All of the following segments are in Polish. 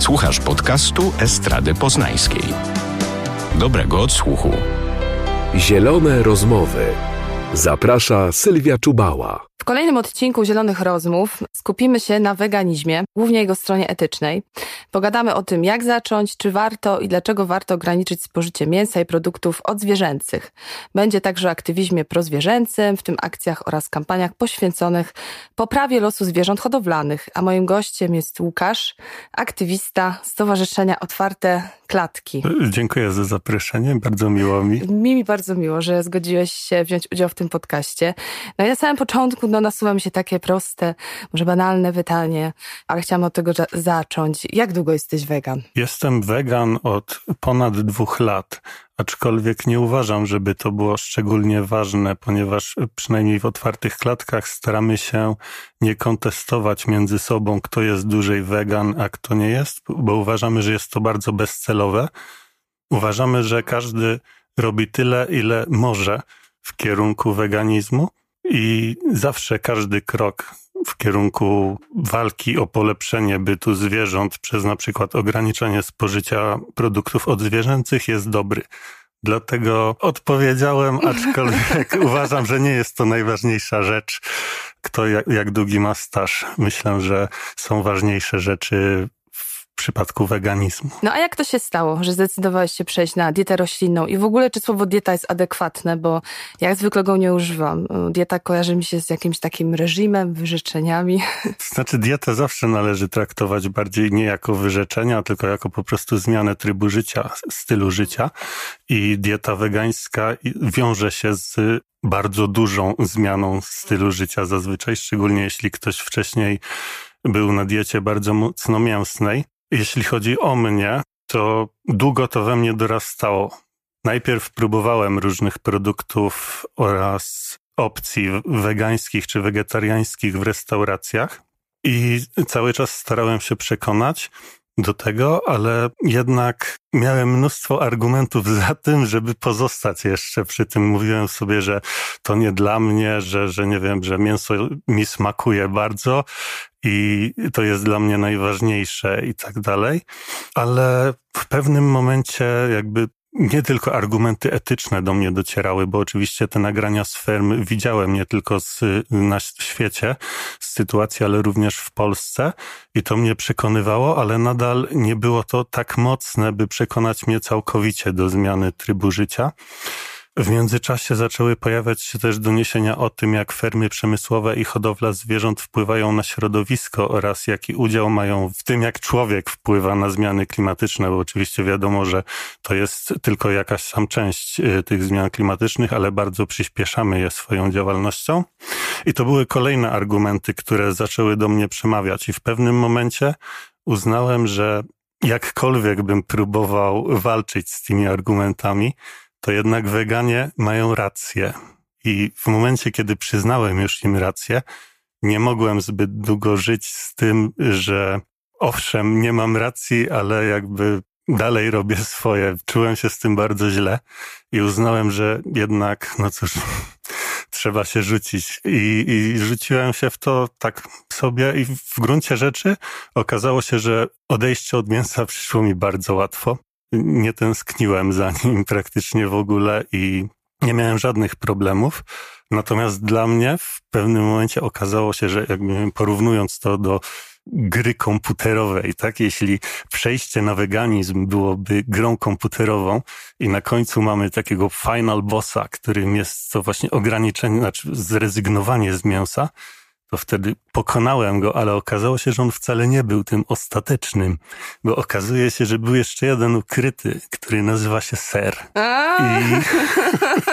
Słuchasz podcastu Estrady Poznańskiej. Dobrego odsłuchu. Zielone rozmowy. Zaprasza Sylwia Czubała. W kolejnym odcinku Zielonych Rozmów skupimy się na weganizmie, głównie jego stronie etycznej. Pogadamy o tym, jak zacząć, czy warto i dlaczego warto ograniczyć spożycie mięsa i produktów odzwierzęcych. Będzie także o aktywizmie prozwierzęcym, w tym akcjach oraz kampaniach poświęconych poprawie losu zwierząt hodowlanych. A moim gościem jest Łukasz, aktywista Stowarzyszenia Otwarte Klatki. Dziękuję za zaproszenie, bardzo miło mi. Mi, mi bardzo miło, że zgodziłeś się wziąć udział w tym podcaście. No i na samym początku no, nasuwa mi się takie proste, może banalne pytanie, ale chciałam od tego zacząć. Jak długo jesteś wegan? Jestem wegan od ponad dwóch lat, aczkolwiek nie uważam, żeby to było szczególnie ważne, ponieważ przynajmniej w otwartych klatkach staramy się nie kontestować między sobą, kto jest dłużej wegan, a kto nie jest, bo uważamy, że jest to bardzo bezcelowe. Uważamy, że każdy robi tyle, ile może w kierunku weganizmu i zawsze każdy krok w kierunku walki o polepszenie bytu zwierząt przez na przykład ograniczenie spożycia produktów odzwierzęcych jest dobry. Dlatego odpowiedziałem, aczkolwiek uważam, że nie jest to najważniejsza rzecz, kto jak, jak długi ma staż. Myślę, że są ważniejsze rzeczy przypadku weganizmu. No a jak to się stało, że zdecydowałeś się przejść na dietę roślinną i w ogóle czy słowo dieta jest adekwatne, bo jak zwykle go nie używam. Dieta kojarzy mi się z jakimś takim reżimem, wyrzeczeniami. Znaczy dietę zawsze należy traktować bardziej nie jako wyrzeczenia, tylko jako po prostu zmianę trybu życia, stylu życia i dieta wegańska wiąże się z bardzo dużą zmianą stylu życia zazwyczaj, szczególnie jeśli ktoś wcześniej był na diecie bardzo mocno mięsnej, jeśli chodzi o mnie, to długo to we mnie dorastało. Najpierw próbowałem różnych produktów oraz opcji wegańskich czy wegetariańskich w restauracjach i cały czas starałem się przekonać do tego, ale jednak miałem mnóstwo argumentów za tym, żeby pozostać jeszcze przy tym. Mówiłem sobie, że to nie dla mnie, że, że nie wiem, że mięso mi smakuje bardzo i to jest dla mnie najważniejsze i tak dalej. Ale w pewnym momencie jakby nie tylko argumenty etyczne do mnie docierały, bo oczywiście te nagrania z ferm widziałem nie tylko z, na świecie, z sytuacji, ale również w Polsce i to mnie przekonywało, ale nadal nie było to tak mocne, by przekonać mnie całkowicie do zmiany trybu życia. W międzyczasie zaczęły pojawiać się też doniesienia o tym, jak fermy przemysłowe i hodowla zwierząt wpływają na środowisko oraz jaki udział mają w tym, jak człowiek wpływa na zmiany klimatyczne, bo oczywiście wiadomo, że to jest tylko jakaś tam część y, tych zmian klimatycznych, ale bardzo przyspieszamy je swoją działalnością. I to były kolejne argumenty, które zaczęły do mnie przemawiać i w pewnym momencie uznałem, że jakkolwiek bym próbował walczyć z tymi argumentami, to jednak weganie mają rację. I w momencie, kiedy przyznałem już im rację, nie mogłem zbyt długo żyć z tym, że owszem, nie mam racji, ale jakby dalej robię swoje. Czułem się z tym bardzo źle i uznałem, że jednak, no cóż, trzeba się rzucić. I, I rzuciłem się w to tak sobie i w gruncie rzeczy okazało się, że odejście od mięsa przyszło mi bardzo łatwo nie tęskniłem za nim praktycznie w ogóle i nie miałem żadnych problemów. Natomiast dla mnie w pewnym momencie okazało się, że jakby porównując to do gry komputerowej, tak? Jeśli przejście na weganizm byłoby grą komputerową i na końcu mamy takiego final bossa, którym jest to właśnie ograniczenie, znaczy zrezygnowanie z mięsa, to wtedy pokonałem go, ale okazało się, że on wcale nie był tym ostatecznym, bo okazuje się, że był jeszcze jeden ukryty, który nazywa się ser. I,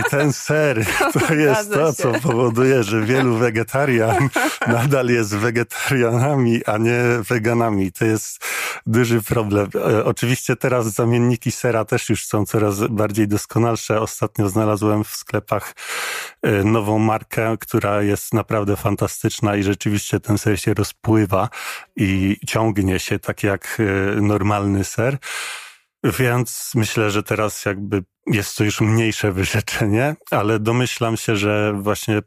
I ten ser to jest to, co powoduje, że wielu wegetarian nadal jest wegetarianami, a nie weganami. To jest duży problem. E, oczywiście teraz zamienniki sera też już są coraz bardziej doskonalsze. Ostatnio znalazłem w sklepach e, nową markę, która jest naprawdę fantastyczna i rzeczywiście ten ser się rozpływa i ciągnie się tak jak e, normalny ser. Więc myślę, że teraz jakby jest to już mniejsze wyrzeczenie, ale domyślam się, że właśnie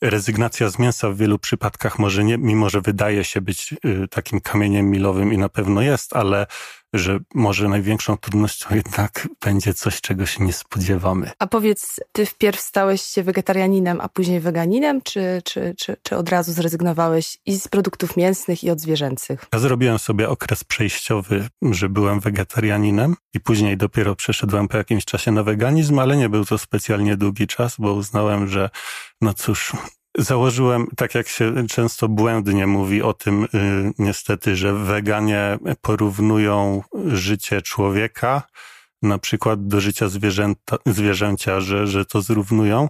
rezygnacja z mięsa w wielu przypadkach może nie, mimo że wydaje się być y, takim kamieniem milowym i na pewno jest, ale że może największą trudnością jednak będzie coś, czego się nie spodziewamy. A powiedz, ty wpierw stałeś się wegetarianinem, a później weganinem, czy, czy, czy, czy od razu zrezygnowałeś i z produktów mięsnych, i od zwierzęcych? Ja zrobiłem sobie okres przejściowy, że byłem wegetarianinem i później dopiero przeszedłem po jakimś czasie na weganizm, ale nie był to specjalnie długi czas, bo uznałem, że no cóż, Założyłem, tak jak się często błędnie mówi o tym, y, niestety, że weganie porównują życie człowieka na przykład do życia zwierzęta, zwierzęcia, że, że to zrównują.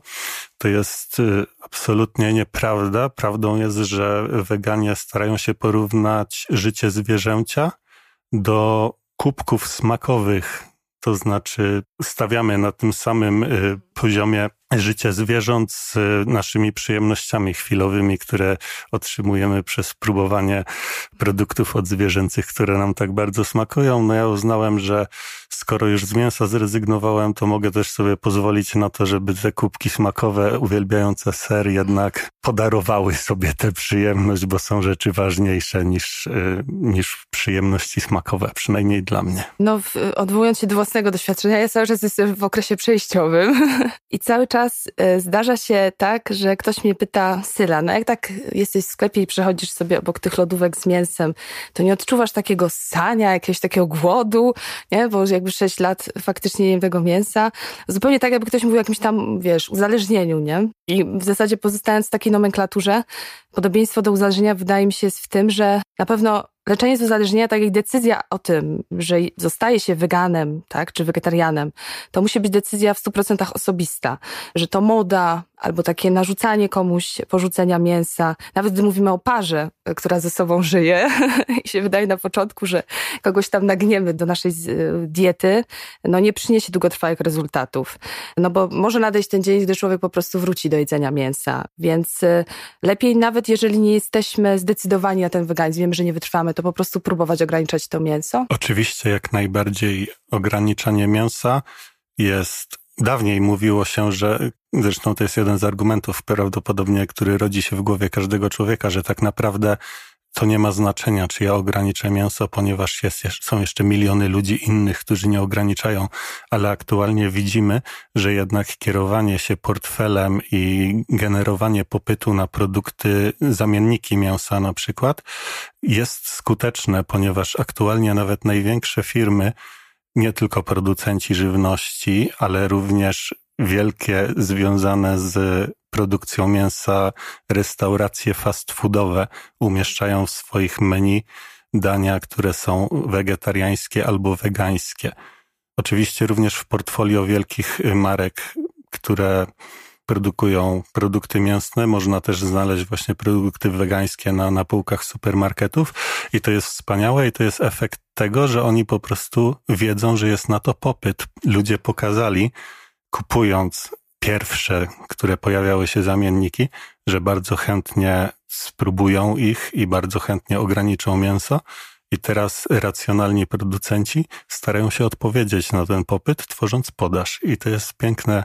To jest y, absolutnie nieprawda. Prawdą jest, że weganie starają się porównać życie zwierzęcia do kubków smakowych. To znaczy stawiamy na tym samym y, poziomie życie zwierząt z naszymi przyjemnościami chwilowymi, które otrzymujemy przez próbowanie produktów odzwierzęcych, które nam tak bardzo smakują. No ja uznałem, że skoro już z mięsa zrezygnowałem, to mogę też sobie pozwolić na to, żeby te kubki smakowe uwielbiające ser jednak podarowały sobie tę przyjemność, bo są rzeczy ważniejsze niż, y, niż przyjemności smakowe, przynajmniej dla mnie. No, odwołując się do własnego doświadczenia, ja cały czas jestem w okresie przejściowym i cały czas y, zdarza się tak, że ktoś mnie pyta, Syla, no jak tak jesteś w sklepie i przechodzisz sobie obok tych lodówek z mięsem, to nie odczuwasz takiego sania, jakiegoś takiego głodu, nie? Bo jakby 6 lat faktycznie nie jem tego mięsa. Zupełnie tak, jakby ktoś mówił o jakimś tam, wiesz, uzależnieniu, nie? I w zasadzie pozostając w takiej nomenklaturze, podobieństwo do uzależnienia wydaje mi się jest w tym, że na pewno leczenie z uzależnienia, tak jak decyzja o tym, że zostaje się weganem, tak, czy wegetarianem, to musi być decyzja w 100% osobista, że to moda, albo takie narzucanie komuś porzucenia mięsa, nawet gdy mówimy o parze, która ze sobą żyje i się wydaje na początku, że kogoś tam nagniemy do naszej diety, no nie przyniesie długotrwałych rezultatów. No bo może nadejść ten dzień, gdy człowiek po prostu wróci do jedzenia mięsa, więc y, lepiej nawet jeżeli nie jesteśmy zdecydowani na ten weganizm, wiemy, że nie wytrwamy, to po prostu próbować ograniczać to mięso? Oczywiście jak najbardziej ograniczanie mięsa jest Dawniej mówiło się, że zresztą to jest jeden z argumentów prawdopodobnie, który rodzi się w głowie każdego człowieka, że tak naprawdę to nie ma znaczenia, czy ja ograniczę mięso, ponieważ jest, są jeszcze miliony ludzi innych, którzy nie ograniczają, ale aktualnie widzimy, że jednak kierowanie się portfelem i generowanie popytu na produkty, zamienniki mięsa na przykład, jest skuteczne, ponieważ aktualnie nawet największe firmy, nie tylko producenci żywności, ale również wielkie związane z produkcją mięsa restauracje fast foodowe umieszczają w swoich menu dania, które są wegetariańskie albo wegańskie. Oczywiście również w portfolio wielkich marek, które produkują produkty mięsne, można też znaleźć właśnie produkty wegańskie na, na półkach supermarketów i to jest wspaniałe i to jest efekt tego, że oni po prostu wiedzą, że jest na to popyt. Ludzie pokazali, kupując pierwsze, które pojawiały się zamienniki, że bardzo chętnie spróbują ich i bardzo chętnie ograniczą mięso. I teraz racjonalni producenci starają się odpowiedzieć na ten popyt, tworząc podaż. I to jest piękne,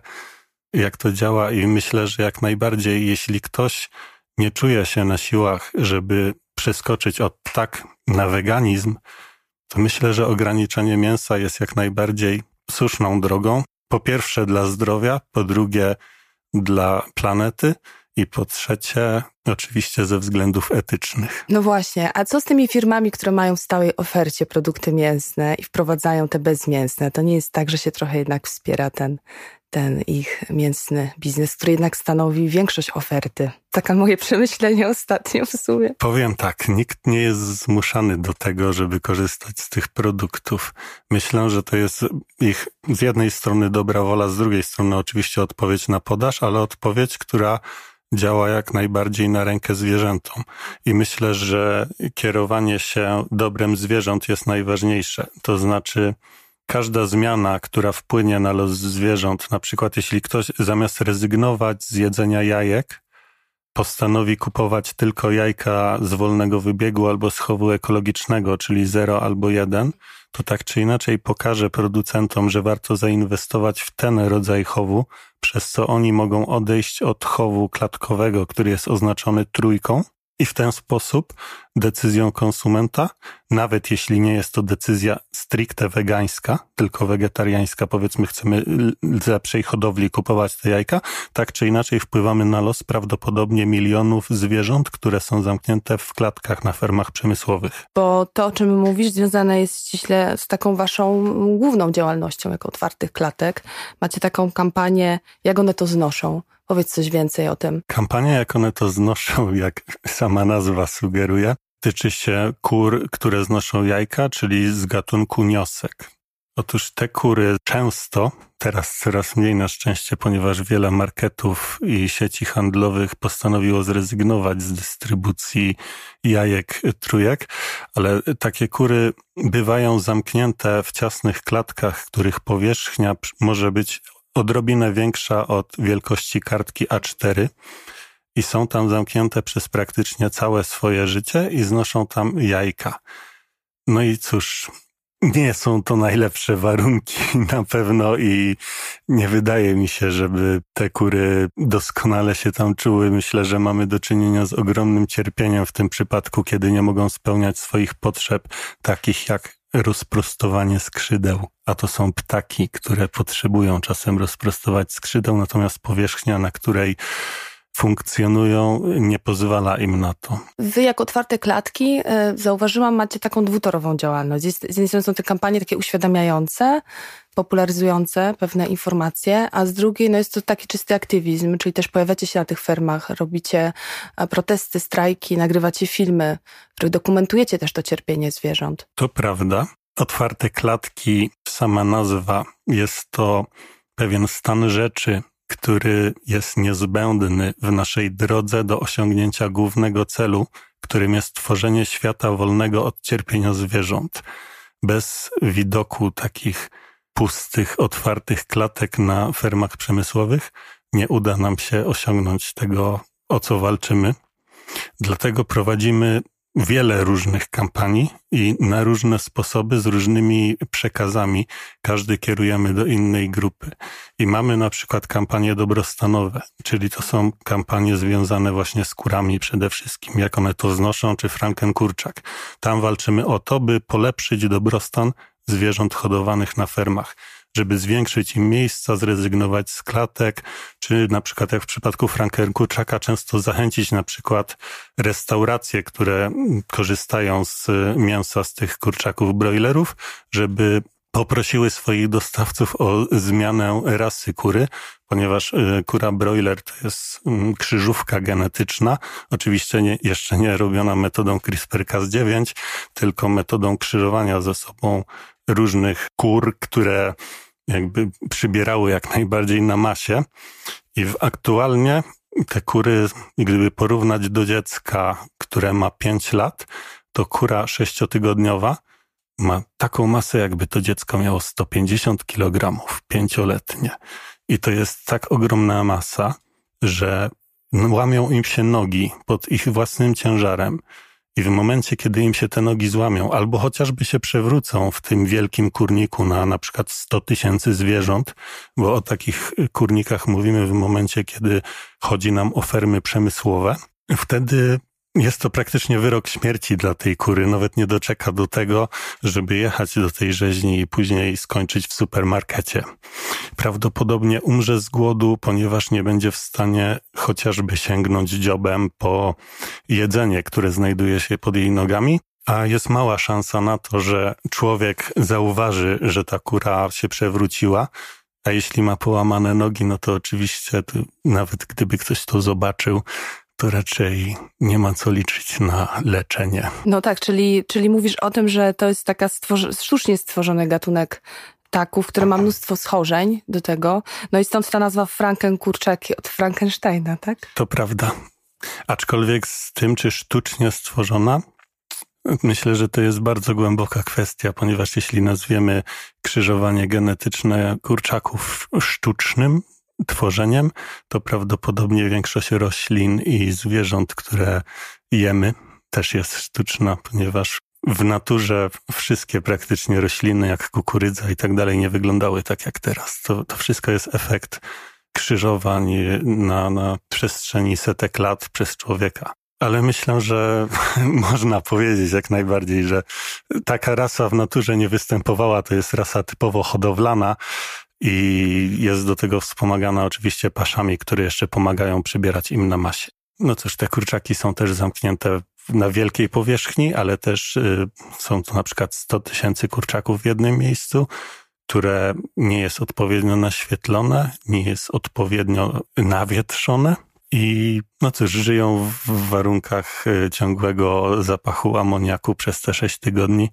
jak to działa, i myślę, że jak najbardziej, jeśli ktoś nie czuje się na siłach, żeby przeskoczyć od tak na weganizm, to myślę, że ograniczenie mięsa jest jak najbardziej słuszną drogą. Po pierwsze dla zdrowia, po drugie dla planety i po trzecie oczywiście ze względów etycznych. No właśnie, a co z tymi firmami, które mają w stałej ofercie produkty mięsne i wprowadzają te bezmięsne? To nie jest tak, że się trochę jednak wspiera ten ten ich mięsny biznes, który jednak stanowi większość oferty. Taka moje przemyślenie ostatnio w sumie. Powiem tak, nikt nie jest zmuszany do tego, żeby korzystać z tych produktów. Myślę, że to jest ich z jednej strony dobra wola, z drugiej strony oczywiście odpowiedź na podaż, ale odpowiedź, która działa jak najbardziej na rękę zwierzętom. I myślę, że kierowanie się dobrem zwierząt jest najważniejsze. To znaczy, każda zmiana, która wpłynie na los zwierząt, na przykład jeśli ktoś zamiast rezygnować z jedzenia jajek, postanowi kupować tylko jajka z wolnego wybiegu albo z chowu ekologicznego, czyli 0 albo 1, to tak czy inaczej pokaże producentom, że warto zainwestować w ten rodzaj chowu, przez co oni mogą odejść od chowu klatkowego, który jest oznaczony trójką, i w ten sposób decyzją konsumenta, nawet jeśli nie jest to decyzja stricte wegańska, tylko wegetariańska, powiedzmy chcemy z lepszej hodowli kupować te jajka, tak czy inaczej wpływamy na los prawdopodobnie milionów zwierząt, które są zamknięte w klatkach na fermach przemysłowych. Bo to, o czym mówisz, związane jest ściśle z taką waszą główną działalnością jako otwartych klatek. Macie taką kampanię, jak one to znoszą. Powiedz coś więcej o tym. Kampania, jak one to znoszą, jak sama nazwa sugeruje, tyczy się kur, które znoszą jajka, czyli z gatunku niosek. Otóż te kury często, teraz coraz mniej na szczęście, ponieważ wiele marketów i sieci handlowych postanowiło zrezygnować z dystrybucji jajek trójek, ale takie kury bywają zamknięte w ciasnych klatkach, których powierzchnia może być odrobinę większa od wielkości kartki A4 i są tam zamknięte przez praktycznie całe swoje życie i znoszą tam jajka. No i cóż, nie są to najlepsze warunki na pewno i nie wydaje mi się, żeby te kury doskonale się tam czuły. Myślę, że mamy do czynienia z ogromnym cierpieniem w tym przypadku, kiedy nie mogą spełniać swoich potrzeb, takich jak rozprostowanie skrzydeł, a to są ptaki, które potrzebują czasem rozprostować skrzydeł, natomiast powierzchnia, na której funkcjonują, nie pozwala im na to. Wy, jak otwarte klatki, e, zauważyłam, macie taką dwutorową działalność. Z jednej strony są te kampanie takie uświadamiające, popularyzujące pewne informacje, a z drugiej no jest to taki czysty aktywizm, czyli też pojawiacie się na tych fermach, robicie e, protesty, strajki, nagrywacie filmy, w których dokumentujecie też to cierpienie zwierząt. To prawda. Otwarte klatki, sama nazwa, jest to pewien stan rzeczy, który jest niezbędny w naszej drodze do osiągnięcia głównego celu, którym jest tworzenie świata wolnego od cierpienia zwierząt. Bez widoku takich pustych, otwartych klatek na fermach przemysłowych nie uda nam się osiągnąć tego, o co walczymy. Dlatego prowadzimy wiele różnych kampanii i na różne sposoby z różnymi przekazami. Każdy kierujemy do innej grupy. I mamy na przykład kampanie dobrostanowe, czyli to są kampanie związane właśnie z kurami przede wszystkim, jak one to znoszą, czy Franken Kurczak. Tam walczymy o to, by polepszyć dobrostan zwierząt hodowanych na fermach żeby zwiększyć im miejsca, zrezygnować z klatek, czy na przykład jak w przypadku Franken Kurczaka często zachęcić na przykład restauracje, które korzystają z mięsa z tych kurczaków broilerów, żeby poprosiły swoich dostawców o zmianę rasy kury, ponieważ y, kura broiler to jest mm, krzyżówka genetyczna, oczywiście nie, jeszcze nie robiona metodą CRISPR-Cas9, tylko metodą krzyżowania ze sobą różnych kur, które jakby przybierały jak najbardziej na masie. I w aktualnie te kury, gdyby porównać do dziecka, które ma 5 lat, to kura sześciotygodniowa ma taką masę, jakby to dziecko miało 150 kg, pięcioletnie. I to jest tak ogromna masa, że łamią im się nogi pod ich własnym ciężarem. I w momencie, kiedy im się te nogi złamią, albo chociażby się przewrócą w tym wielkim kurniku na na przykład 100 tysięcy zwierząt, bo o takich kurnikach mówimy w momencie, kiedy chodzi nam o fermy przemysłowe, wtedy jest to praktycznie wyrok śmierci dla tej kury. Nawet nie doczeka do tego, żeby jechać do tej rzeźni i później skończyć w supermarkecie. Prawdopodobnie umrze z głodu, ponieważ nie będzie w stanie chociażby sięgnąć dziobem po jedzenie, które znajduje się pod jej nogami. A jest mała szansa na to, że człowiek zauważy, że ta kura się przewróciła, a jeśli ma połamane nogi, no to oczywiście nawet gdyby ktoś to zobaczył, to raczej nie ma co liczyć na leczenie. No tak, czyli, czyli mówisz o tym, że to jest taka stworzy, sztucznie stworzony gatunek ptaków, który ma mnóstwo schorzeń do tego. No i stąd ta nazwa Frankenkurczaki od Frankensteina, tak? To prawda. Aczkolwiek z tym, czy sztucznie stworzona, myślę, że to jest bardzo głęboka kwestia, ponieważ jeśli nazwiemy krzyżowanie genetyczne kurczaków sztucznym, tworzeniem, to prawdopodobnie większość roślin i zwierząt, które jemy, też jest sztuczna, ponieważ w naturze wszystkie praktycznie rośliny, jak kukurydza i tak dalej, nie wyglądały tak jak teraz. To, to wszystko jest efekt krzyżowań na, na przestrzeni setek lat przez człowieka. Ale myślę, że można powiedzieć jak najbardziej, że taka rasa w naturze nie występowała. To jest rasa typowo hodowlana i jest do tego wspomagana oczywiście paszami, które jeszcze pomagają przybierać im na masie. No cóż, te kurczaki są też zamknięte na wielkiej powierzchni, ale też y, są to na przykład 100 tysięcy kurczaków w jednym miejscu, które nie jest odpowiednio naświetlone, nie jest odpowiednio nawietrzone i no cóż, żyją w warunkach y, ciągłego zapachu amoniaku przez te sześć tygodni.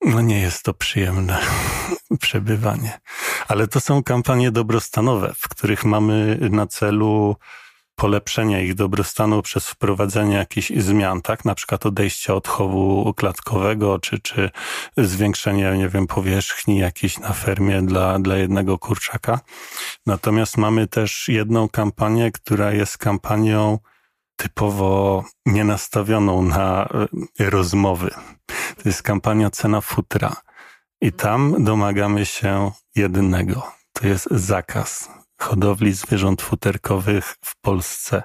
No nie jest to przyjemne przebywanie. Ale to są kampanie dobrostanowe, w których mamy na celu polepszenie ich dobrostanu przez wprowadzenie jakichś zmian, tak? Na przykład odejście od chowu klatkowego, czy, czy zwiększenie, nie wiem, powierzchni jakiejś na fermie dla, dla jednego kurczaka. Natomiast mamy też jedną kampanię, która jest kampanią typowo nienastawioną na e, rozmowy. To jest kampania Cena Futra. I tam domagamy się jedynego. To jest zakaz hodowli zwierząt futerkowych w Polsce.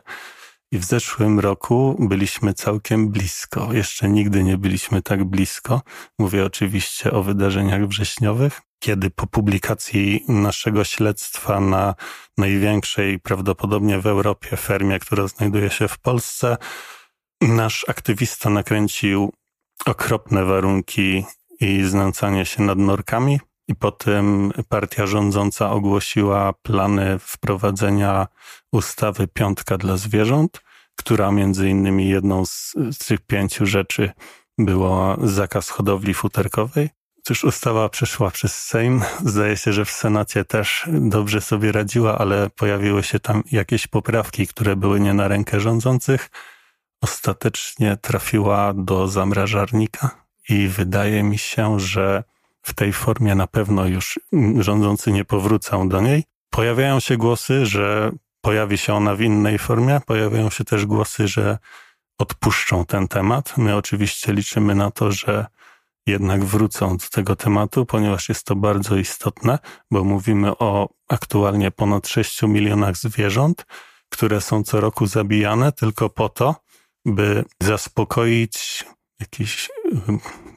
I w zeszłym roku byliśmy całkiem blisko. Jeszcze nigdy nie byliśmy tak blisko. Mówię oczywiście o wydarzeniach wrześniowych, kiedy po publikacji naszego śledztwa na największej prawdopodobnie w Europie fermie, która znajduje się w Polsce, nasz aktywista nakręcił okropne warunki i znęcanie się nad norkami, i potem partia rządząca ogłosiła plany wprowadzenia ustawy Piątka dla zwierząt, która między innymi jedną z, z tych pięciu rzeczy było zakaz hodowli futerkowej. Cóż, ustawa przeszła przez Sejm. Zdaje się, że w Senacie też dobrze sobie radziła, ale pojawiły się tam jakieś poprawki, które były nie na rękę rządzących. Ostatecznie trafiła do zamrażarnika i wydaje mi się, że w tej formie na pewno już rządzący nie powrócą do niej. Pojawiają się głosy, że pojawi się ona w innej formie, pojawiają się też głosy, że odpuszczą ten temat. My oczywiście liczymy na to, że jednak wrócą do tego tematu, ponieważ jest to bardzo istotne, bo mówimy o aktualnie ponad 6 milionach zwierząt, które są co roku zabijane tylko po to, by zaspokoić jakiś,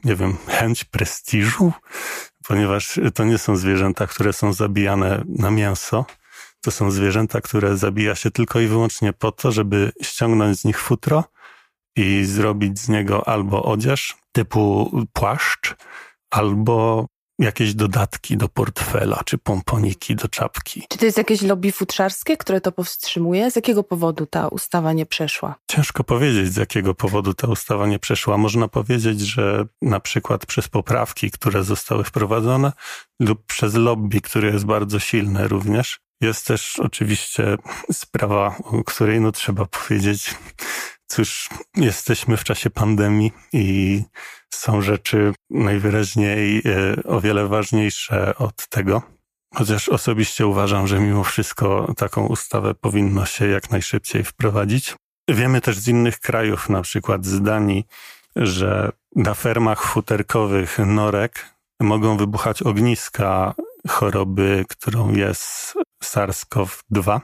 nie wiem, chęć prestiżu, ponieważ to nie są zwierzęta, które są zabijane na mięso. To są zwierzęta, które zabija się tylko i wyłącznie po to, żeby ściągnąć z nich futro i zrobić z niego albo odzież typu płaszcz, albo jakieś dodatki do portfela, czy pomponiki do czapki. Czy to jest jakieś lobby futrzarskie, które to powstrzymuje? Z jakiego powodu ta ustawa nie przeszła? Ciężko powiedzieć, z jakiego powodu ta ustawa nie przeszła. Można powiedzieć, że na przykład przez poprawki, które zostały wprowadzone, lub przez lobby, które jest bardzo silne również. Jest też oczywiście sprawa, o której no trzeba powiedzieć, cóż, jesteśmy w czasie pandemii i są rzeczy najwyraźniej e, o wiele ważniejsze od tego. Chociaż osobiście uważam, że mimo wszystko taką ustawę powinno się jak najszybciej wprowadzić. Wiemy też z innych krajów, na przykład z Danii, że na fermach futerkowych norek mogą wybuchać ogniska choroby, którą jest SARS-CoV-2.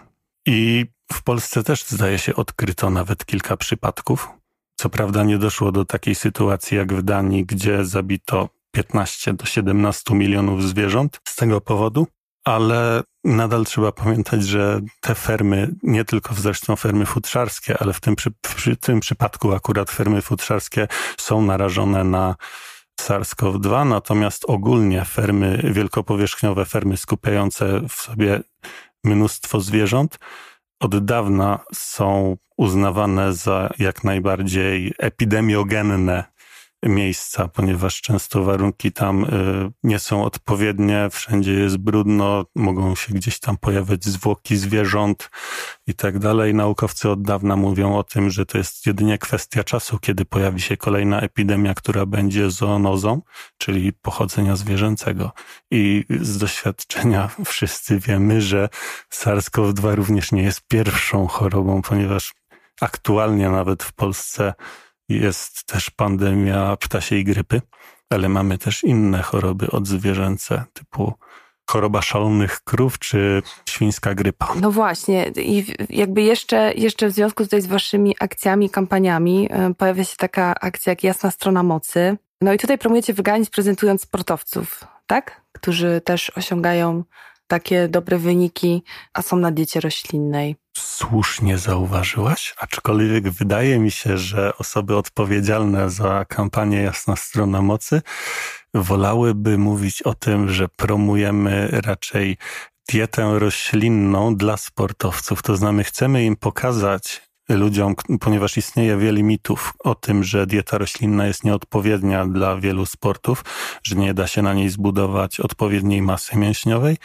I w Polsce też zdaje się odkryto nawet kilka przypadków. Co prawda nie doszło do takiej sytuacji jak w Danii, gdzie zabito 15 do 17 milionów zwierząt z tego powodu, ale nadal trzeba pamiętać, że te fermy, nie tylko zresztą fermy futrzarskie, ale w tym, w tym przypadku akurat fermy futrzarskie są narażone na SARS-CoV-2, natomiast ogólnie fermy wielkopowierzchniowe, fermy skupiające w sobie mnóstwo zwierząt, od dawna są uznawane za jak najbardziej epidemiogenne miejsca, ponieważ często warunki tam y, nie są odpowiednie, wszędzie jest brudno, mogą się gdzieś tam pojawiać zwłoki zwierząt i tak dalej. Naukowcy od dawna mówią o tym, że to jest jedynie kwestia czasu, kiedy pojawi się kolejna epidemia, która będzie zoonozą, czyli pochodzenia zwierzęcego. I z doświadczenia wszyscy wiemy, że SARS-CoV-2 również nie jest pierwszą chorobą, ponieważ aktualnie nawet w Polsce jest też pandemia ptasiej grypy, ale mamy też inne choroby odzwierzęce typu choroba szalonych krów czy świńska grypa. No właśnie i jakby jeszcze, jeszcze w związku tutaj z waszymi akcjami, kampaniami e, pojawia się taka akcja jak Jasna Strona Mocy. No i tutaj promujecie wyganizm prezentując sportowców, tak? Którzy też osiągają takie dobre wyniki, a są na diecie roślinnej. Słusznie zauważyłaś, aczkolwiek wydaje mi się, że osoby odpowiedzialne za kampanię Jasna Strona Mocy wolałyby mówić o tym, że promujemy raczej dietę roślinną dla sportowców. To znaczy, chcemy im pokazać, ludziom, ponieważ istnieje wiele mitów o tym, że dieta roślinna jest nieodpowiednia dla wielu sportów, że nie da się na niej zbudować odpowiedniej masy mięśniowej.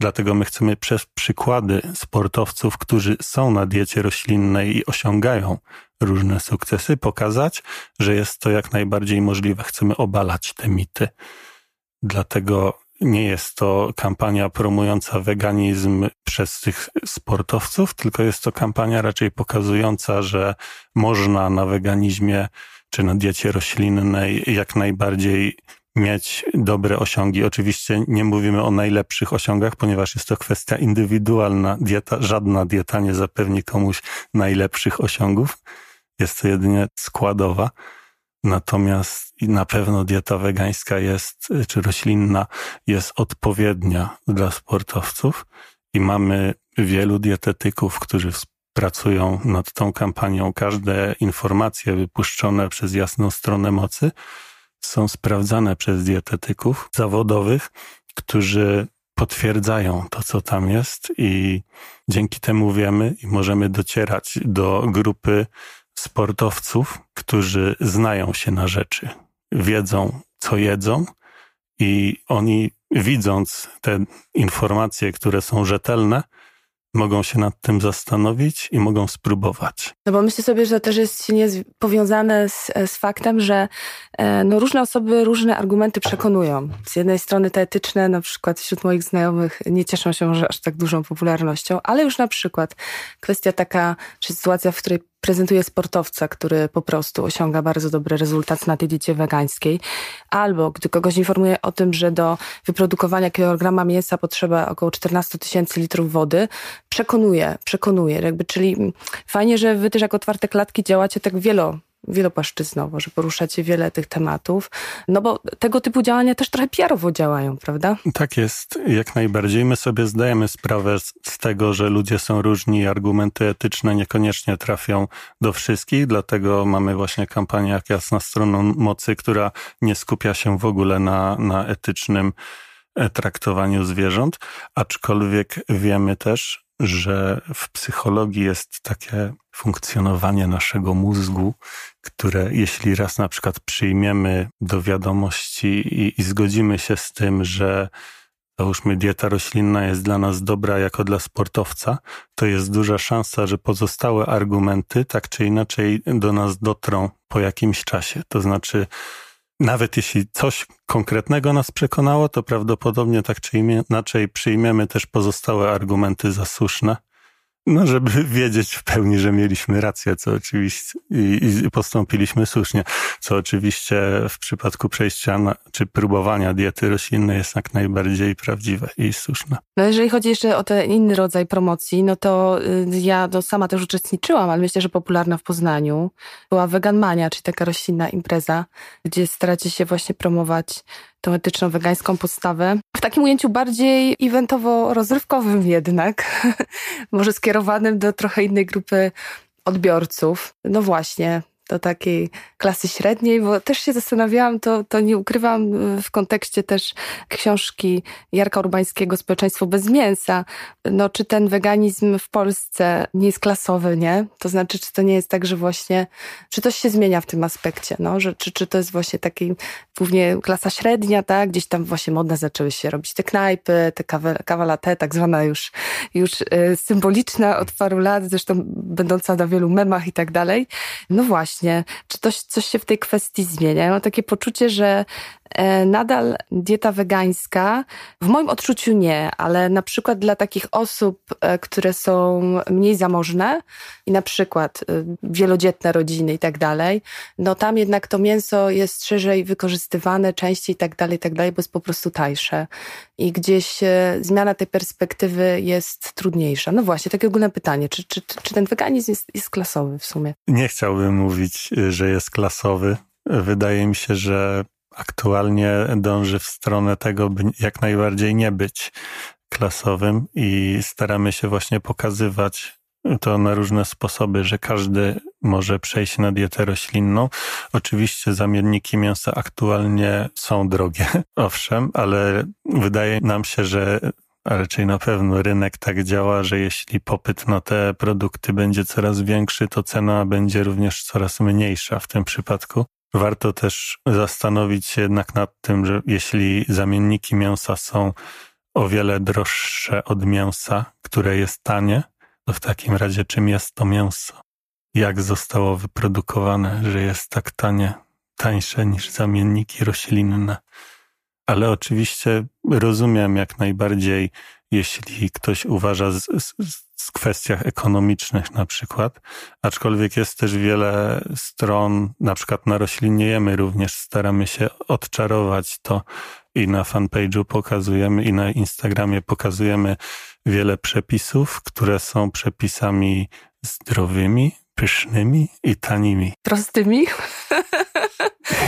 Dlatego my chcemy przez przykłady sportowców, którzy są na diecie roślinnej i osiągają różne sukcesy, pokazać, że jest to jak najbardziej możliwe. Chcemy obalać te mity. Dlatego nie jest to kampania promująca weganizm przez tych sportowców, tylko jest to kampania raczej pokazująca, że można na weganizmie czy na diecie roślinnej jak najbardziej mieć dobre osiągi. Oczywiście nie mówimy o najlepszych osiągach, ponieważ jest to kwestia indywidualna. Dieta, żadna dieta nie zapewni komuś najlepszych osiągów. Jest to jedynie składowa. Natomiast na pewno dieta wegańska jest, czy roślinna jest odpowiednia dla sportowców i mamy wielu dietetyków, którzy pracują nad tą kampanią. Każde informacje wypuszczone przez jasną stronę mocy są sprawdzane przez dietetyków zawodowych, którzy potwierdzają to, co tam jest i dzięki temu wiemy i możemy docierać do grupy sportowców, którzy znają się na rzeczy, wiedzą, co jedzą i oni, widząc te informacje, które są rzetelne, mogą się nad tym zastanowić i mogą spróbować. No bo myślę sobie, że też jest powiązane z, z faktem, że e, no, różne osoby różne argumenty przekonują. Z jednej strony te etyczne, na przykład wśród moich znajomych nie cieszą się może aż tak dużą popularnością, ale już na przykład kwestia taka, czy sytuacja, w której prezentuje sportowca, który po prostu osiąga bardzo dobry rezultat na tej diecie wegańskiej, albo gdy kogoś informuje o tym, że do wyprodukowania kilograma mięsa potrzeba około 14 tysięcy litrów wody, przekonuje, przekonuje. Jakby, czyli fajnie, że wy też jako otwarte klatki działacie tak wielo wielopłaszczyznowo, że poruszacie wiele tych tematów, no bo tego typu działania też trochę PR-owo działają, prawda? Tak jest, jak najbardziej. My sobie zdajemy sprawę z tego, że ludzie są różni i argumenty etyczne niekoniecznie trafią do wszystkich, dlatego mamy właśnie kampanię jak Jasna Stroną Mocy, która nie skupia się w ogóle na, na etycznym e, traktowaniu zwierząt, aczkolwiek wiemy też, że w psychologii jest takie funkcjonowanie naszego mózgu, które jeśli raz na przykład przyjmiemy do wiadomości i, i zgodzimy się z tym, że załóżmy dieta roślinna jest dla nas dobra jako dla sportowca, to jest duża szansa, że pozostałe argumenty tak czy inaczej do nas dotrą po jakimś czasie. To znaczy, nawet jeśli coś konkretnego nas przekonało, to prawdopodobnie tak czy inaczej przyjmiemy też pozostałe argumenty za słuszne. No, żeby wiedzieć w pełni, że mieliśmy rację, co oczywiście i, i postąpiliśmy słusznie, co oczywiście w przypadku przejścia na, czy próbowania diety roślinnej jest jak najbardziej prawdziwe i słuszne. No jeżeli chodzi jeszcze o ten inny rodzaj promocji, no to y, ja no, sama też uczestniczyłam, ale myślę, że popularna w Poznaniu była Veganmania, czyli taka roślinna impreza, gdzie staracie się właśnie promować tą etyczną, wegańską podstawę. W takim ujęciu bardziej eventowo-rozrywkowym jednak, może skierowanym do trochę innej grupy odbiorców. No właśnie, do takiej klasy średniej, bo też się zastanawiałam, to, to nie ukrywam w kontekście też książki Jarka Urbańskiego Społeczeństwo bez mięsa. No, czy ten weganizm w Polsce nie jest klasowy, nie? To znaczy, czy to nie jest tak, że właśnie, czy coś się zmienia w tym aspekcie, no? Że, czy, czy to jest właśnie taki głównie klasa średnia, tak? Gdzieś tam właśnie modne zaczęły się robić te knajpy, te kawa, kawa latte, tak zwana już, już y, symboliczna od paru lat, zresztą będąca na wielu memach i tak dalej. No właśnie, czy coś, coś się w tej kwestii zmienia? Ja mam takie poczucie, że E, nadal dieta wegańska, w moim odczuciu nie, ale na przykład dla takich osób, e, które są mniej zamożne i na przykład e, wielodzietne rodziny i tak dalej, no tam jednak to mięso jest szerzej wykorzystywane, częściej i tak dalej, i tak dalej, bo jest po prostu tańsze. I gdzieś zmiana tej perspektywy jest trudniejsza. No właśnie, takie ogólne pytanie, czy, czy, czy ten weganizm jest, jest klasowy w sumie? Nie chciałbym mówić, że jest klasowy. Wydaje mi się, że aktualnie dąży w stronę tego, by jak najbardziej nie być klasowym i staramy się właśnie pokazywać to na różne sposoby, że każdy może przejść na dietę roślinną. Oczywiście zamienniki mięsa aktualnie są drogie, owszem, ale wydaje nam się, że a raczej na pewno rynek tak działa, że jeśli popyt na te produkty będzie coraz większy, to cena będzie również coraz mniejsza w tym przypadku. Warto też zastanowić się jednak nad tym, że jeśli zamienniki mięsa są o wiele droższe od mięsa, które jest tanie, to w takim razie czym jest to mięso? Jak zostało wyprodukowane, że jest tak tanie, tańsze niż zamienniki roślinne? Ale oczywiście rozumiem jak najbardziej, jeśli ktoś uważa z, z, kwestiach ekonomicznych na przykład, aczkolwiek jest też wiele stron, na przykład na rośliniejemy również staramy się odczarować to i na fanpage'u pokazujemy i na Instagramie pokazujemy wiele przepisów, które są przepisami zdrowymi, pysznymi i tanimi. Prostymi?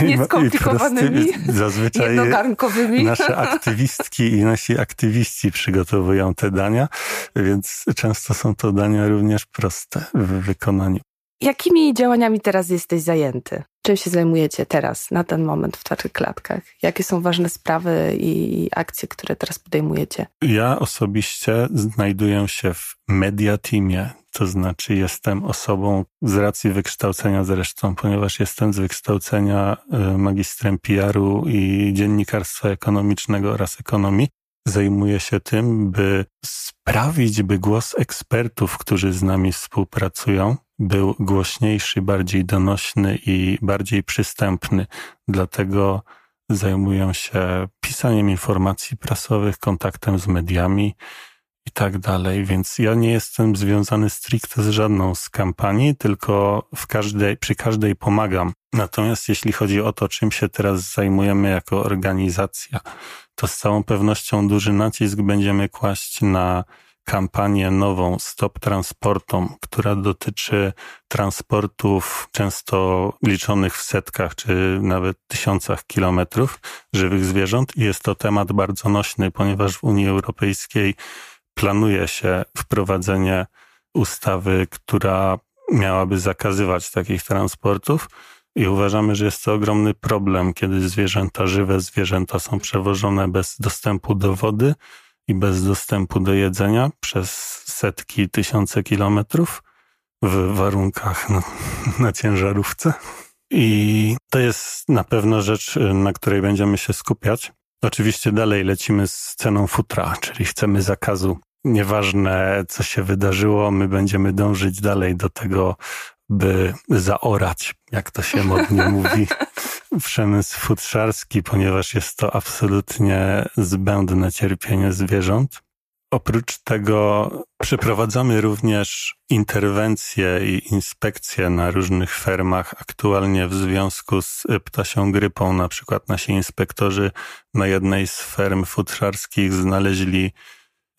Nieskomplikowanymi? Zazwyczaj jednogarnkowymi. nasze aktywistki i nasi aktywiści przygotowują te dania, więc często są to dania również proste w wykonaniu. Jakimi działaniami teraz jesteś zajęty? Czym się zajmujecie teraz, na ten moment w Twardych Klatkach? Jakie są ważne sprawy i akcje, które teraz podejmujecie? Ja osobiście znajduję się w media teamie, to znaczy jestem osobą z racji wykształcenia zresztą, ponieważ jestem z wykształcenia e, magistrem PR-u i dziennikarstwa ekonomicznego oraz ekonomii. Zajmuję się tym, by sprawić, by głos ekspertów, którzy z nami współpracują, był głośniejszy, bardziej donośny i bardziej przystępny. Dlatego zajmuję się pisaniem informacji prasowych, kontaktem z mediami i tak dalej. Więc ja nie jestem związany stricte z żadną z kampanii, tylko w każdej, przy każdej pomagam. Natomiast jeśli chodzi o to, czym się teraz zajmujemy jako organizacja, to z całą pewnością duży nacisk będziemy kłaść na kampanię nową Stop Transportom, która dotyczy transportów często liczonych w setkach czy nawet tysiącach kilometrów żywych zwierząt. I jest to temat bardzo nośny, ponieważ w Unii Europejskiej planuje się wprowadzenie ustawy, która miałaby zakazywać takich transportów. I uważamy, że jest to ogromny problem, kiedy zwierzęta, żywe zwierzęta są przewożone bez dostępu do wody i bez dostępu do jedzenia przez setki, tysiące kilometrów w warunkach na, na ciężarówce. I to jest na pewno rzecz, na której będziemy się skupiać. Oczywiście dalej lecimy z ceną futra, czyli chcemy zakazu. Nieważne, co się wydarzyło, my będziemy dążyć dalej do tego, by zaorać, jak to się modnie mówi, przemysł futrzarski, ponieważ jest to absolutnie zbędne cierpienie zwierząt. Oprócz tego przeprowadzamy również interwencje i inspekcje na różnych fermach. Aktualnie w związku z ptasią grypą, na przykład nasi inspektorzy na jednej z ferm futrzarskich znaleźli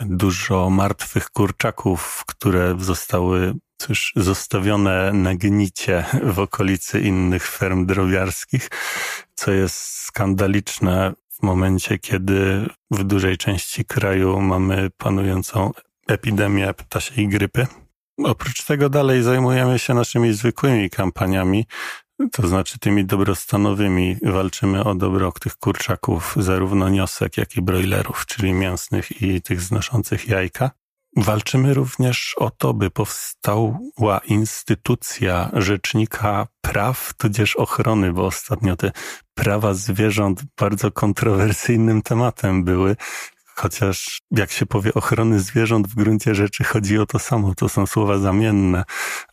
dużo martwych kurczaków, które zostały cóż, zostawione na gnicie w okolicy innych ferm drobiarskich, co jest skandaliczne w momencie, kiedy w dużej części kraju mamy panującą epidemię ptasiej grypy. Oprócz tego dalej zajmujemy się naszymi zwykłymi kampaniami, to znaczy tymi dobrostanowymi. Walczymy o dobro tych kurczaków, zarówno niosek, jak i broilerów, czyli mięsnych i tych znoszących jajka. Walczymy również o to, by powstała instytucja rzecznika praw, tudzież ochrony, bo ostatnio te prawa zwierząt bardzo kontrowersyjnym tematem były. Chociaż jak się powie ochrony zwierząt, w gruncie rzeczy chodzi o to samo. To są słowa zamienne,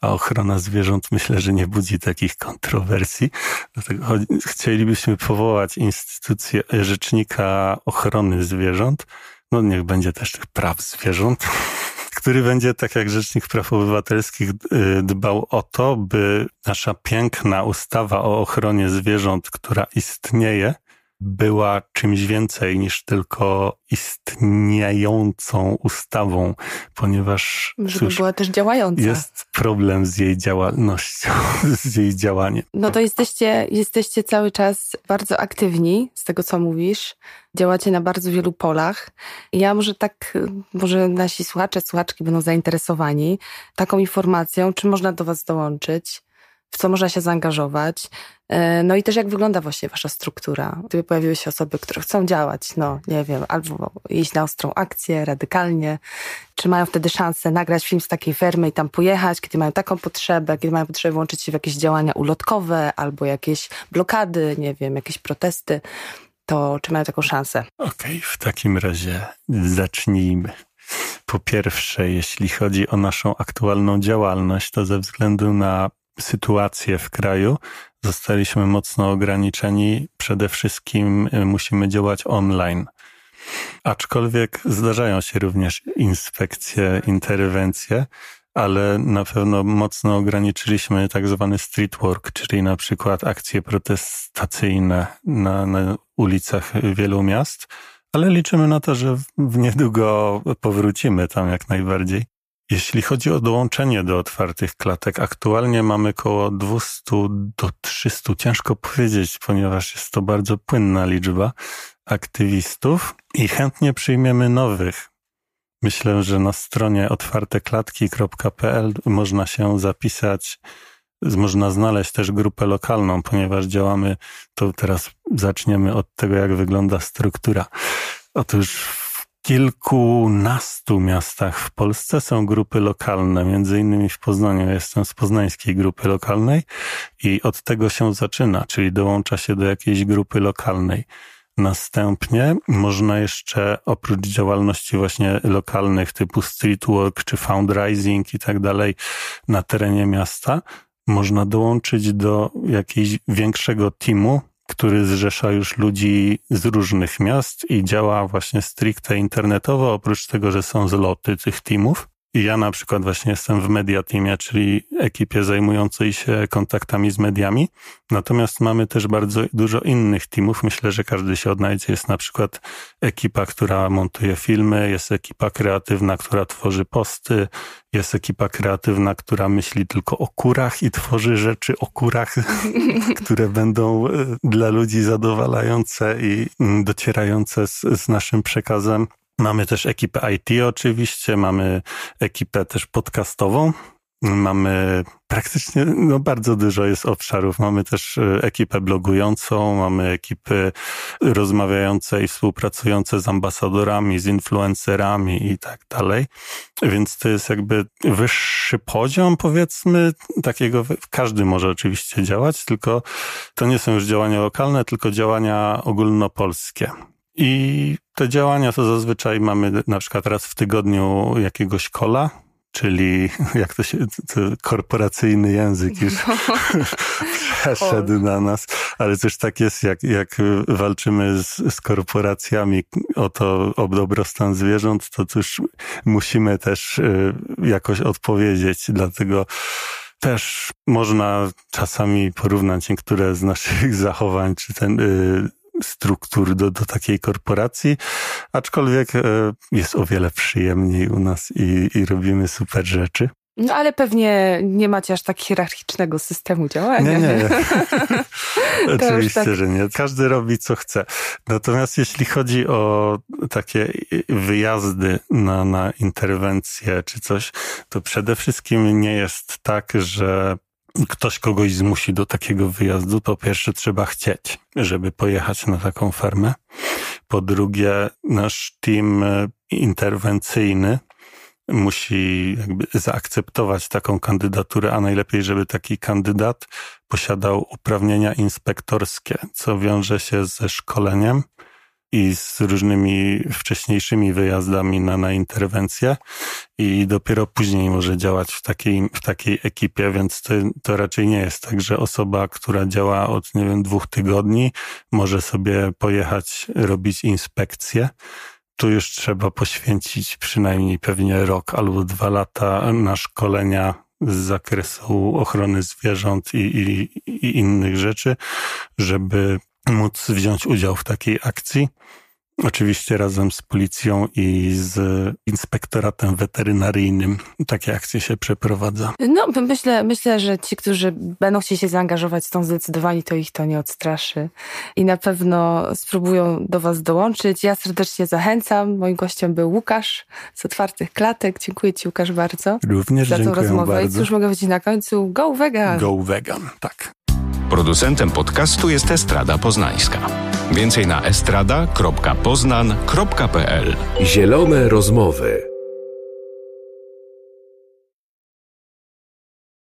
a ochrona zwierząt myślę, że nie budzi takich kontrowersji. Dlatego chcielibyśmy powołać instytucję rzecznika ochrony zwierząt. No niech będzie też tych praw zwierząt który będzie, tak jak Rzecznik Praw Obywatelskich, y, dbał o to, by nasza piękna ustawa o ochronie zwierząt, która istnieje, była czymś więcej niż tylko istniejącą ustawą, ponieważ Żeby cóż, była też działająca. Jest problem z jej działalnością, z jej działaniem. No to jesteście, jesteście cały czas bardzo aktywni, z tego co mówisz. Działacie na bardzo wielu polach. Ja może tak, może nasi słuchacze, słuchaczki będą zainteresowani taką informacją, czy można do Was dołączyć w co można się zaangażować. E, no i też jak wygląda właśnie wasza struktura. Gdyby pojawiły się osoby, które chcą działać, no nie wiem, albo iść na ostrą akcję, radykalnie, czy mają wtedy szansę nagrać film z takiej fermy i tam pojechać, kiedy mają taką potrzebę, kiedy mają potrzebę włączyć się w jakieś działania ulotkowe albo jakieś blokady, nie wiem, jakieś protesty, to czy mają taką szansę? Okej, okay, w takim razie zacznijmy. Po pierwsze, jeśli chodzi o naszą aktualną działalność, to ze względu na sytuację w kraju, zostaliśmy mocno ograniczeni. Przede wszystkim y, musimy działać online. Aczkolwiek zdarzają się również inspekcje, interwencje, ale na pewno mocno ograniczyliśmy tak zwany street work, czyli na przykład akcje protestacyjne na, na ulicach wielu miast, ale liczymy na to, że w niedługo powrócimy tam jak najbardziej. Jeśli chodzi o dołączenie do otwartych klatek, aktualnie mamy około 200 do 300, ciężko powiedzieć, ponieważ jest to bardzo płynna liczba aktywistów i chętnie przyjmiemy nowych. Myślę, że na stronie otwarteklatki.pl można się zapisać, można znaleźć też grupę lokalną, ponieważ działamy, to teraz zaczniemy od tego, jak wygląda struktura. Otóż kilkunastu miastach w Polsce są grupy lokalne, między innymi w Poznaniu. Jestem z poznańskiej grupy lokalnej i od tego się zaczyna, czyli dołącza się do jakiejś grupy lokalnej. Następnie można jeszcze oprócz działalności właśnie lokalnych typu streetwork czy fundraising i tak dalej na terenie miasta, można dołączyć do jakiegoś większego teamu, który zrzesza już ludzi z różnych miast i działa właśnie stricte internetowo, oprócz tego, że są zloty tych teamów. I ja na przykład właśnie jestem w Media Teamie, czyli ekipie zajmującej się kontaktami z mediami. Natomiast mamy też bardzo dużo innych teamów. Myślę, że każdy się odnajdzie. Jest na przykład ekipa, która montuje filmy, jest ekipa kreatywna, która tworzy posty, jest ekipa kreatywna, która myśli tylko o kurach i tworzy rzeczy o kurach, które będą e, dla ludzi zadowalające i mm, docierające z, z naszym przekazem. Mamy też ekipę IT oczywiście, mamy ekipę też podcastową, Mamy praktycznie, no bardzo dużo jest obszarów. Mamy też e, ekipę blogującą, mamy ekipy rozmawiające i współpracujące z ambasadorami, z influencerami i tak dalej. Więc to jest jakby wyższy poziom, powiedzmy, takiego, każdy może oczywiście działać, tylko to nie są już działania lokalne, tylko działania ogólnopolskie. I te działania to zazwyczaj mamy na przykład raz w tygodniu jakiegoś kola, czyli jak to się, to korporacyjny język już no. przeszedł na nas, ale też tak jest, jak, jak walczymy z, z korporacjami o to, o dobrostan zwierząt, to też musimy też y, jakoś odpowiedzieć, dlatego też można czasami porównać niektóre z naszych zachowań, czy ten, y, struktur do, do takiej korporacji, aczkolwiek e, jest o wiele przyjemniej u nas i, i robimy super rzeczy. No ale pewnie nie macie aż tak hierarchicznego systemu działania. Nie, nie. nie. Oczywiście, tak... że nie. Każdy robi co chce. Natomiast jeśli chodzi o takie wyjazdy na, na interwencje czy coś, to przede wszystkim nie jest tak, że ktoś kogoś zmusi do takiego wyjazdu. Po pierwsze trzeba chcieć, żeby pojechać na taką fermę. Po drugie, nasz team interwencyjny musi jakby zaakceptować taką kandydaturę, a najlepiej, żeby taki kandydat posiadał uprawnienia inspektorskie, co wiąże się ze szkoleniem i z różnymi wcześniejszymi wyjazdami na, na interwencję. I dopiero później może działać w takiej, w takiej ekipie, więc to, to raczej nie jest tak, że osoba, która działa od, nie wiem, dwóch tygodni, może sobie pojechać robić inspekcję, tu już trzeba poświęcić przynajmniej pewnie rok albo dwa lata na szkolenia z zakresu ochrony zwierząt i, i, i innych rzeczy, żeby móc wziąć udział w takiej akcji. Oczywiście razem z policją i z inspektoratem weterynaryjnym takie akcje się przeprowadza. No, myślę, myślę, że ci, którzy będą chcieli się zaangażować, są zdecydowani, to ich to nie odstraszy. I na pewno spróbują do Was dołączyć. Ja serdecznie zachęcam. Moim gościem był Łukasz z Otwartych Klatek. Dziękuję Ci, Łukasz, bardzo. Również za tą rozmowę. Bardzo. I cóż mogę powiedzieć na końcu? Go vegan! Go vegan, tak. Producentem podcastu jest Estrada Poznańska. Więcej na estrada.poznan.pl Zielone rozmowy.